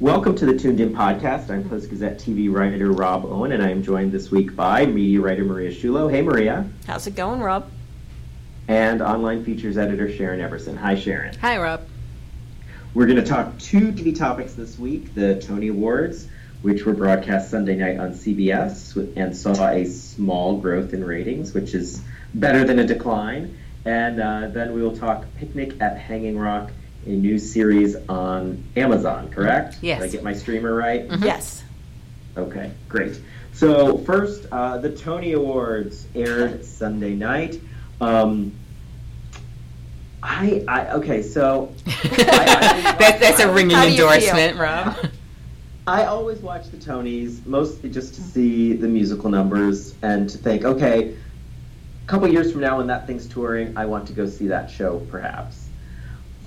Welcome to the Tuned In podcast. I'm Post Gazette TV writer Rob Owen, and I am joined this week by media writer Maria Sciullo. Hey, Maria. How's it going, Rob? And online features editor Sharon Eberson. Hi, Sharon. Hi, Rob. We're going to talk two TV topics this week the Tony Awards, which were broadcast Sunday night on CBS and saw a small growth in ratings, which is better than a decline. And uh, then we will talk Picnic at Hanging Rock a new series on Amazon, correct? Yes. Did I get my streamer right? Mm-hmm. Yes. Okay, great. So first, uh, the Tony Awards aired Sunday night. Um, I, I okay, so I, I, that, that's a ringing endorsement, Rob. I always watch the Tonys mostly just to see the musical numbers and to think, okay, a couple years from now when that thing's touring, I want to go see that show, perhaps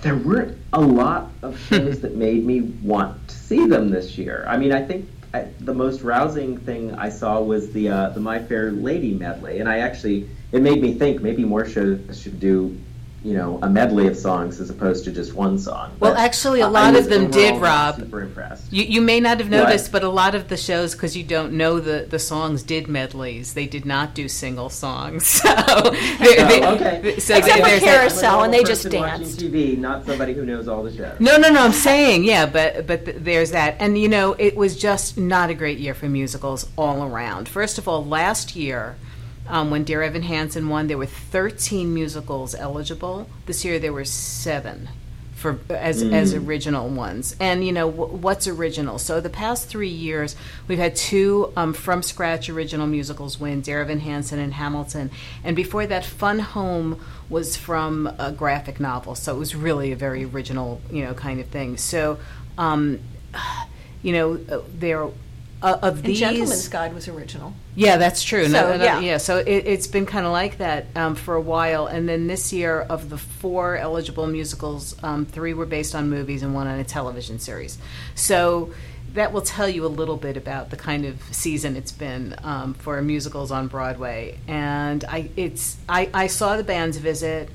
there weren't a lot of shows that made me want to see them this year. I mean, I think I, the most rousing thing I saw was the uh, the My Fair Lady medley, and I actually it made me think maybe more shows should do you know a medley of songs as opposed to just one song. Well, but, actually, a lot of them did, Rob. Super impressed. You, you may not have noticed, what? but a lot of the shows, because you don't know the, the songs, did medleys. They did not do single songs. So, they, oh, they, okay. So Except for Carousel, and they just danced. TV, not somebody who knows all the shows. No, no, no. I'm saying, yeah, but but th- there's that, and you know, it was just not a great year for musicals all around. First of all, last year um, when Dear Evan Hansen won, there were 13 musicals eligible. This year there were seven for as mm. as original ones. And you know w- what's original? So the past three years we've had two um, from scratch original musicals win: Dear Evan Hansen and Hamilton. And before that, Fun Home was from a graphic novel, so it was really a very original you know kind of thing. So. Um, you know, uh, there uh, of and these. Gentleman's Guide was original. Yeah, that's true. So, no, no, yeah. yeah. So it, has been kind of like that um, for a while, and then this year, of the four eligible musicals, um, three were based on movies and one on a television series. So that will tell you a little bit about the kind of season it's been um, for musicals on Broadway. And I, it's, I, I saw the band's visit.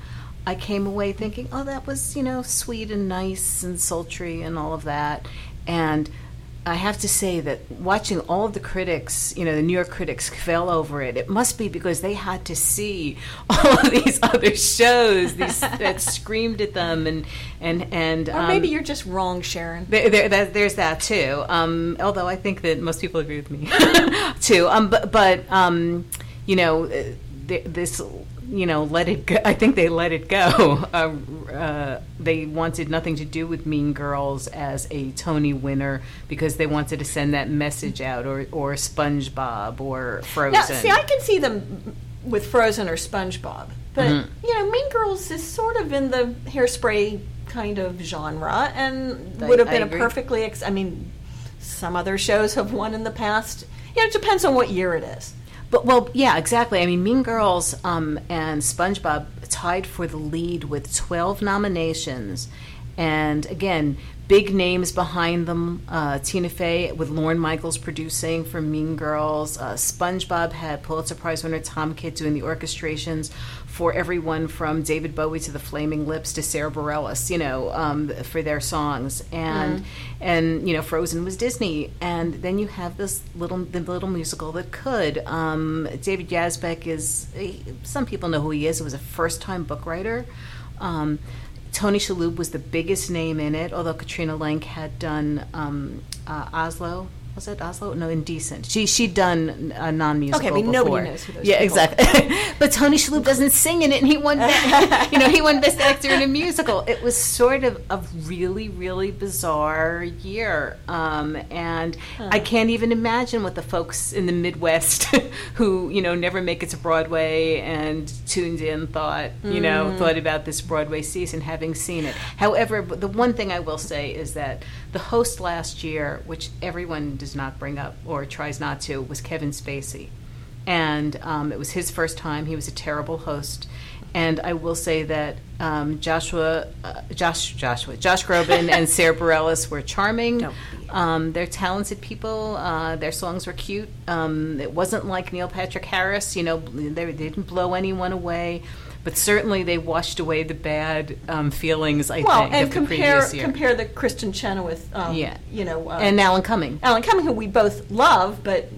I came away thinking, oh, that was you know sweet and nice and sultry and all of that, and I have to say that watching all of the critics, you know, the New York critics fell over it. It must be because they had to see all of these other shows these, that screamed at them, and and and. Or maybe um, you're just wrong, Sharon. There, there, there's that too. Um, although I think that most people agree with me too. Um, but but um, you know, uh, this you know, let it go. I think they let it go. Uh, uh, they wanted nothing to do with Mean Girls as a Tony winner because they wanted to send that message out, or or SpongeBob or Frozen. Now, see, I can see them with Frozen or SpongeBob, but mm-hmm. you know, Mean Girls is sort of in the hairspray kind of genre, and I, would have been a perfectly. Ex- I mean, some other shows have won in the past. Yeah, it depends on what year it is. But well, yeah, exactly. I mean, Mean Girls um, and SpongeBob tied for the lead with 12 nominations, and again, big names behind them. Uh, Tina Fey with Lorne Michaels producing for Mean Girls. Uh, SpongeBob had Pulitzer Prize winner Tom Kitt doing the orchestrations for everyone from David Bowie to the Flaming Lips to Sara Bareilles, you know, um, for their songs. And mm. and you know, Frozen was Disney. And then you have this little the little musical that could. Um, David Yazbek is some people know who he is. It was a first time book writer. Um, Tony Shalhoub was the biggest name in it, although Katrina Lenk had done um, uh, Oslo was it Oslo? No, Indecent. She she'd done a non-musical. Okay, I mean before. nobody knows who those Yeah, people exactly. but Tony Shalhoub doesn't sing in it, and he won. Best, you know, he won Best Actor in a Musical. It was sort of a really, really bizarre year, um, and huh. I can't even imagine what the folks in the Midwest who you know never make it to Broadway and tuned in thought you know mm. thought about this Broadway season, having seen it. However, the one thing I will say is that the host last year, which everyone does not bring up or tries not to, was Kevin Spacey. And um, it was his first time. He was a terrible host. And I will say that um, Joshua, uh, Josh, Joshua, Josh Groban and Sara Bareilles were charming. Um, they're talented people. Uh, their songs were cute. Um, it wasn't like Neil Patrick Harris. You know, they, they didn't blow anyone away. But certainly they washed away the bad um, feelings. I well, think and of the compare previous year. compare the Kristin Chenoweth, um, Yeah. you know, uh, and Alan Cumming. Alan Cumming, who we both love, but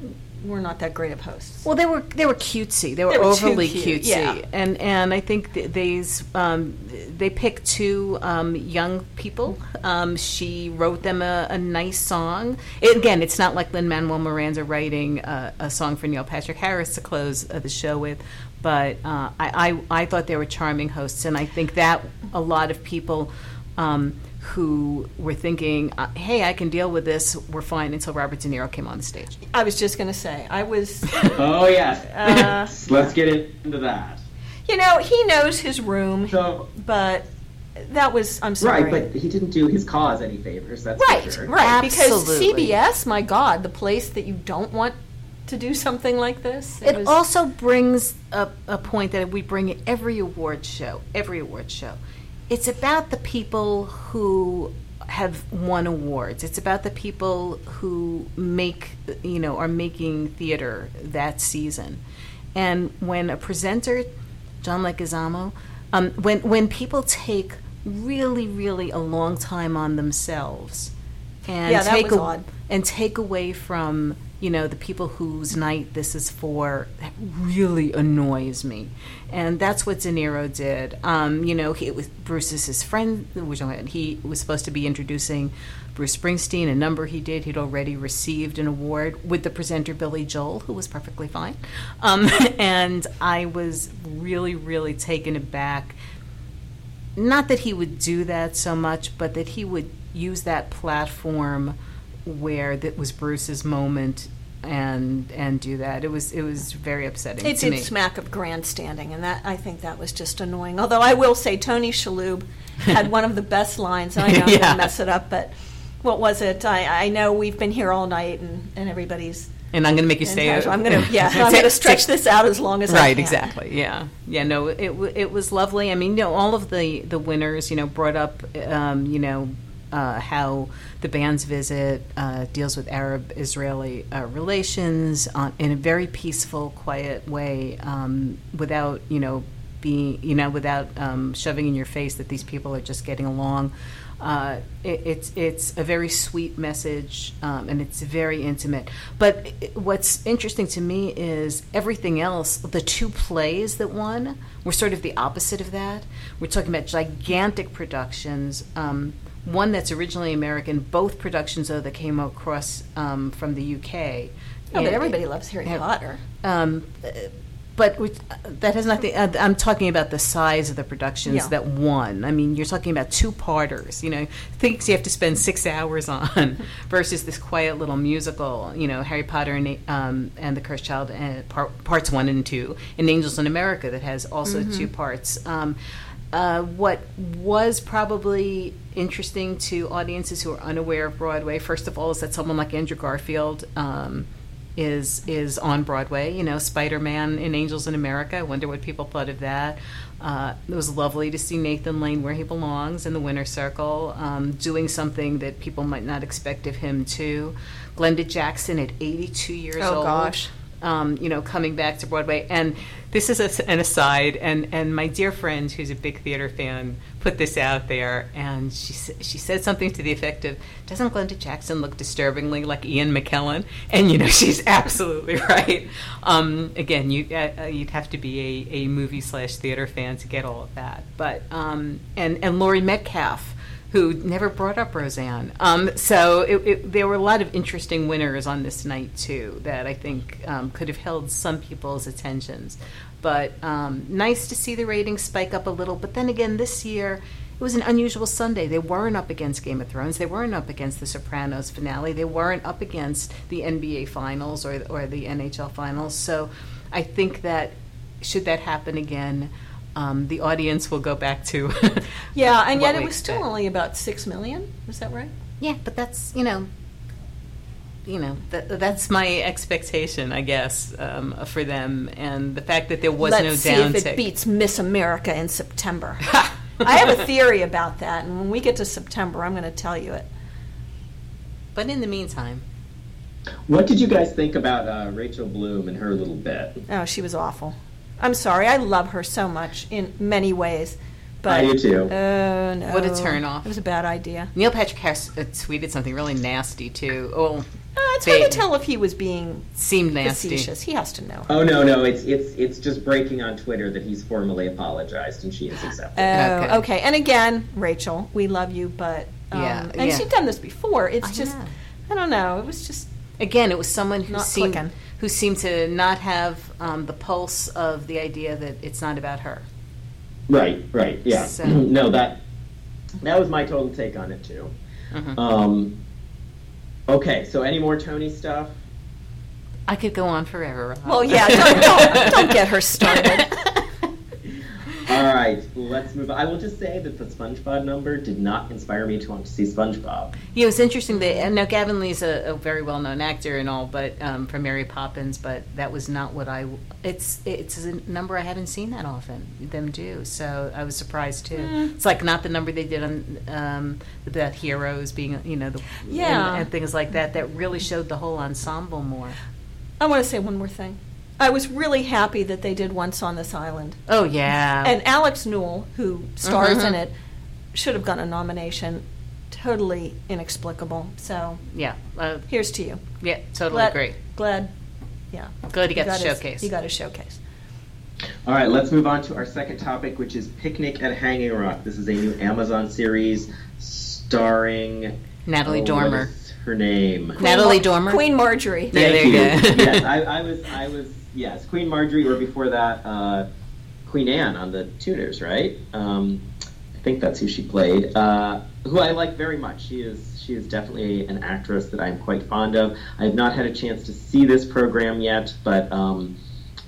we're not that great of hosts. Well, they were they were cutesy. They were, They were overly cute, cutesy, yeah. and and I think th- these um, they picked two um, young people. Um, she wrote them a, a nice song. It- again, it's not like Lin Manuel Miranda writing a, a song for Neil Patrick Harris to close uh, the show with, but uh, I, I I thought they were charming hosts, and I think that a lot of people. Um, who were thinking, uh, "Hey, I can deal with this. We're fine." Until Robert De Niro came on the stage. I was just going to say, I was, Oh yes. Uh, Let's get into that. You know, he knows his room, So but that was, I'm sorry. right, but he didn't do his cause any favors. That's Right, for sure. right. Absolutely. Because CBS, my God, the place that you don't want to do something like this. It was- also brings up a point that we bring at every award show, every award show. It's about the people who have won awards. It's about the people who make, you know, are making theater that season. And when a presenter, John Leguizamo, um, when when people take really, really a long time on themselves, and Yeah, take a- and take away from you know the people whose night this is for that really annoys me. And that's what De Niro did. Um, you know he, it was Bruce is his friend he was supposed to be introducing Bruce Springsteen a number he did. He'd already received an award with the presenter Billy Joel who was perfectly fine. Um, and I was really really taken aback. Not that he would do that so much, but that he would use that platform where that was Bruce's moment and and do that. It was it was very upsetting It to did me. smack of grandstanding, and that I think that was just annoying. Although I will say, Tony Shalhoub had one of the best lines. I know I'm Yeah. to mess it up, but what was it? I, I know we've been here all night, and, and everybody's. and I'm going to make you stay. out- I'm going to yeah. I'm going to stretch this out as long as I Right, exactly. Yeah, yeah. No, it it was lovely. I mean, you know, all of the the winners, you know, brought up, um, you know, uh, how the band's visit uh, deals with Arab-Israeli uh, relations on, in a very peaceful, quiet way, um, without, you know, being, you know, without um, shoving in your face that these people are just getting along. Uh, it, it's it's a very sweet message, um, and it's very intimate. But i- what's interesting to me is everything else. The two plays that won were sort of the opposite of that. We're talking about gigantic productions. Um, one that's originally American. Both productions, though, that came across um, from the UK. Oh, but And- everybody loves Harry Yeah. Potter. um, but which, uh, that has nothing. Uh, I'm talking about the size of the productions Yeah. that won. I mean, you're talking about two parters. You know, things you have to spend six hours on versus this quiet little musical. You know, Harry Potter and um, and the Cursed Child, uh, part, parts one and two, and Angels in America that has also two parts. Um, uh, what was probably interesting to audiences who are unaware of Broadway, first of all, is that someone like Andrew Garfield um, is is on Broadway. You know, Spider Man in Angels in America. I wonder what people thought of that. Uh, it was lovely to see Nathan Lane where he belongs in the winner's circle, um, doing something that people might not expect of him too. Glenda Jackson at 82 years Oh, old gosh. Um, you know, coming back to Broadway. And this is a, an aside, and, and my dear friend, who's a big theater fan, put this out there, and she she said something to the effect of, "Doesn't Glenda Jackson look disturbingly like Ian McKellen?" And you know, she's absolutely right. Um, again, you uh, uh, you'd have to be a, a movie slash theater fan to get all of that. But um, and and Laurie Metcalf who never brought up Roseanne. Um, so it, it, there were a lot of interesting winners on this night too that I think um, could have held some people's attentions. But um, nice to see the ratings spike up a little. But then again, this year it was an unusual Sunday. They weren't up against Game of Thrones. They weren't up against the Sopranos finale. They weren't up against the NBA finals or or the NHL finals. So I think that should that happen again. Um, the audience will go back to Yeah, and what yet it we was still expect. only about six million. Was that right? Yeah, but that's you know, you know that that's my expectation, I guess, um, for them, and the fact that there was Let's no see downtick. if it beats Miss America in September. I have a theory about that, and when we get to September, I'm going to tell you it. But in the meantime, What did you guys think about uh, Rachel Bloom and her little bit? Oh, she was awful. I'm sorry, I love her so much in many ways. But, I do too. Oh no! What a turnoff! It was a bad idea. Neil Patrick Harris uh, tweeted something really nasty too. Oh, uh, it's hard to tell if he was being seemed nasty. Facetious. He has to know. Oh no, no, it's it's it's just breaking on Twitter that he's formally apologized and she has accepted. Oh, okay. okay. And again, Rachel, we love you, but um, yeah, and yeah. she's done this before. It's I just, know. I don't know. It was just again, it was someone who seemed clicking. who seemed to not have um, the pulse of the idea that it's not about her. Right, right, yeah. So. no, that that was my total take on it too. Mm-hmm. Um, okay, so any more Tony stuff? I could go on forever. Rob. Well, yeah, don't, don't, don't get her started. All right, let's move on. I will just say that the SpongeBob number did not inspire me to want to see SpongeBob. Yeah, it was interesting that, and now Gavin Lee's a, a very well known actor and all, but um, from Mary Poppins, but that was not what I, it's, it's a number I haven't seen that often, them do, so I was surprised too. Mm. It's like not the number they did on, um, about heroes being, you know, the, yeah. and, and things like that, that really showed the whole ensemble more. I want to say one more thing. I was really happy that they did Once on This Island. Oh yeah. And Alex Newell, who stars mm-hmm. in it, should have gotten a nomination. Totally inexplicable. So yeah, uh, here's to you. Yeah, totally glad, agree. Glad, yeah. Glad he got, got the showcase. His, he got a showcase. All right, let's move on to our second topic, which is Picnic at Hanging Rock. This is a new Amazon series starring Natalie oh, Dormer. Her name Queen Natalie Mar- Dormer. Queen Margaery. Thank there you. Go. Yes, I, I was I was yes, Queen Margaery, or before that, uh, Queen Anne on the Tudors, right? Um, I think that's who she played. Uh, who I like very much. She is she is definitely an actress that I'm quite fond of. I have not had a chance to see this program yet, but um,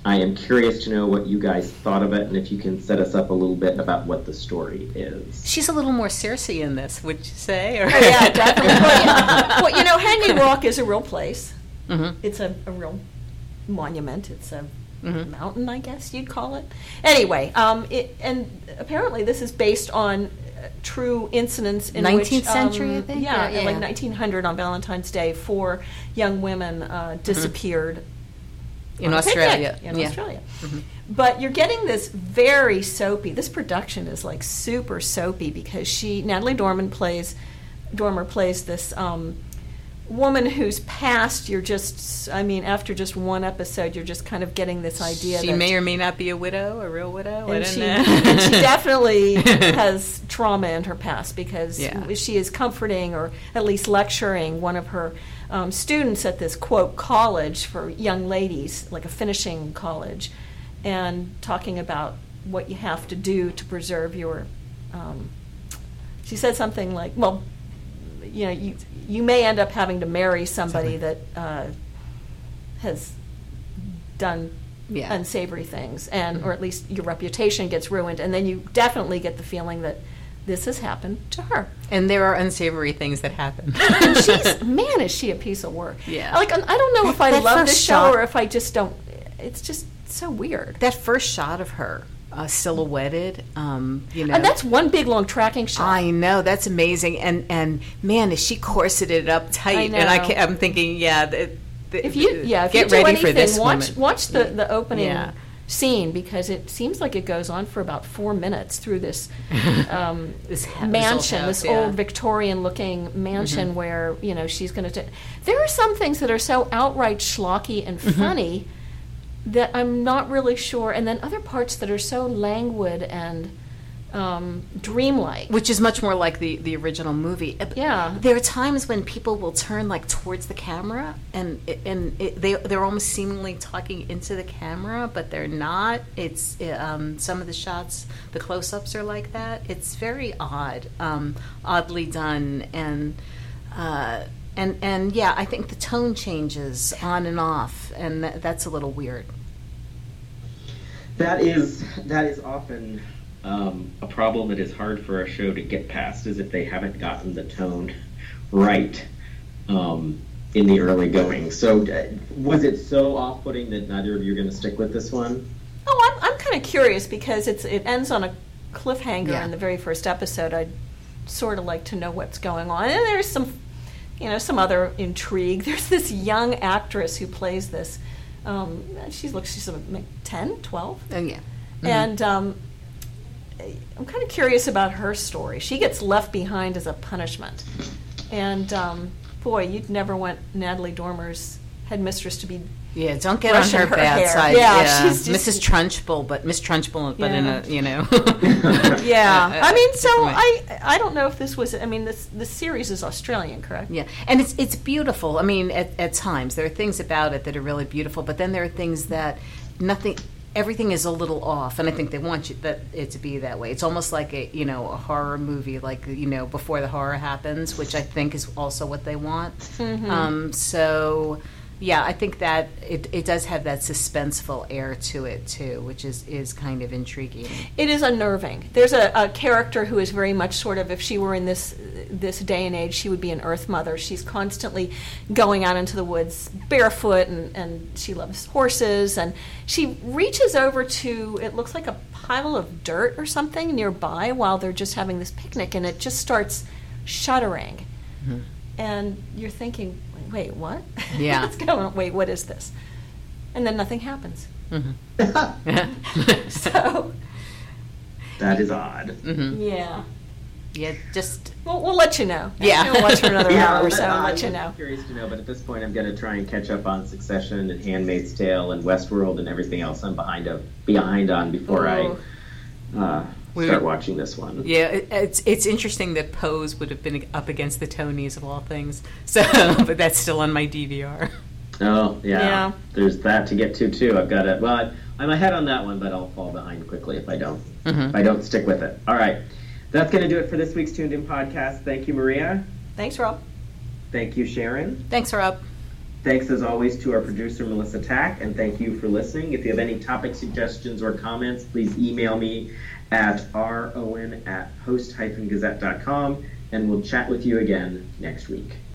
I am curious to know what you guys thought of it, and if you can set us up a little bit about what the story is. She's a little more Cersei in this, would you say? Or? Oh, yeah, definitely. well, well, you know, Hanging Rock is a real place. Mm-hmm. It's a, a real monument. It's a mm-hmm. mountain, I guess you'd call it. Anyway, um, it, and apparently this is based on uh, true incidents in 19th which, century, I think. Yeah, yeah, like 1900 on Valentine's Day, four young women uh, mm-hmm. disappeared. Mm-hmm. In Australia. In yeah. Australia. Mm-hmm. But you're getting this very soapy. This production is like super soapy because she, Natalie Dorman plays, Dormer plays this um, woman whose past you're just i mean after just one episode you're just kind of getting this idea she may or may not be a widow a real widow and, she, and she, definitely has trauma in her past because yeah. she is comforting or at least lecturing one of her um, students at this quote college for young ladies like a finishing college and talking about what you have to do to preserve your um, she said something like well you know you you may end up having to marry somebody that uh, has done yeah. unsavory things, and mm-hmm. or at least your reputation gets ruined, and then you definitely get the feeling that this has happened to her. And there are unsavory things that happen. and she's man, is she a piece of work? Yeah. Like I don't know that, if I love this show or if I just don't. It's just so weird. That first shot of her uh, silhouetted. Um, you know, and that's one big long tracking shot. I know that's amazing, and and man, is she corseted up tight? I and I am thinking, yeah. The, the, if you yeah, if get you ready anything, for this watch woman. watch the the opening. Yeah. Scene because it seems like it goes on for about four minutes through this, um, this mansion, this, this yeah. old Victorian-looking mansion mm-hmm. where you know she's going to. There are some things that are so outright schlocky and mm-hmm. That I'm not really sure, and then other parts that are so languid and um, dreamlike. Which is much more like the, the original movie. Yeah. There are times when people will turn like towards the camera and and it, they they're almost seemingly talking into the camera, but they're not. It's um, some of the shots, the close ups are like that. It's very odd, um, oddly done, and. Uh, and and yeah, I think the tone changes on and off, and th- that's a little weird. That is that is often um, a problem that is hard for a show to get past, is if they haven't gotten the tone right um, in the early going. So, uh, was it so off-putting that neither of you are going to stick with this one? Oh, I'm I'm kind of curious because it's it ends on a cliffhanger yeah. in the very first episode. I'd sort of like to know what's going on, and there's some, you know, some other intrigue. There's this young actress who plays this Um, she looks she's like 10, 12. Oh yeah. Mm-hmm. And um, I'm kind of curious about her story. She gets left behind as a punishment. And um, boy, you'd never want Natalie Dormer's headmistress to be. Yeah, don't get on her, her bad hair. side. Yeah, yeah. She's just, Mrs. Trunchbull, but Miss Trunchbull, but yeah. in a you know. yeah, I mean, so I I don't know if this was. I mean, this the series is Australian, correct? Yeah, and it's it's beautiful. I mean, at, at times there are things about it that are really beautiful, but then there are things that nothing everything is a little off, and I think they want you that it to be that way. It's almost like a you know a horror movie, like you know before the horror happens, which I think is also what they want. Mm-hmm. Um, so yeah, I think that it, it does have that suspenseful air to it too, which is, is kind of intriguing. It is unnerving. There's a, a character who is very much sort of, if she were in this this day and age, she would be an Earth Mother. She's constantly going out into the woods barefoot, and, and she loves horses. And she reaches over to it looks like a pile of dirt or something nearby while they're just having this picnic, and it just starts shuddering. Mm-hmm. And you're thinking, wait, what? Yeah. What's going on? Wait, what is this? And then nothing happens. Mm-hmm. so. That is odd. Mm-hmm. Yeah. Yeah, just. We'll, we'll let you know. Yeah. We'll watch for another yeah, hour or so and let you know. I'm curious to know, but at this point, I'm going to try and catch up on Succession and Handmaid's Tale and Westworld and everything else I'm behind of behind on before Ooh. I uh, start watching this one. Yeah, it, it's it's interesting that Pose would have been up against the Tonys of all things. So, but that's still on my DVR. Oh yeah. yeah. There's that to get to too. I've got it. Well, I'm ahead on that one, but I'll fall behind quickly if I don't. Mm-hmm. If I don't stick with it. All right. That's going to do it for this week's Tuned In podcast. Thank you, Maria. Thanks, Rob. Thank you, Sharon. Thanks, Rob. Thanks as always to our producer, Melissa Tack, and thank you for listening. If you have any topic suggestions or comments, please email me at rowen at post-gazette.com, and we'll chat with you again next week.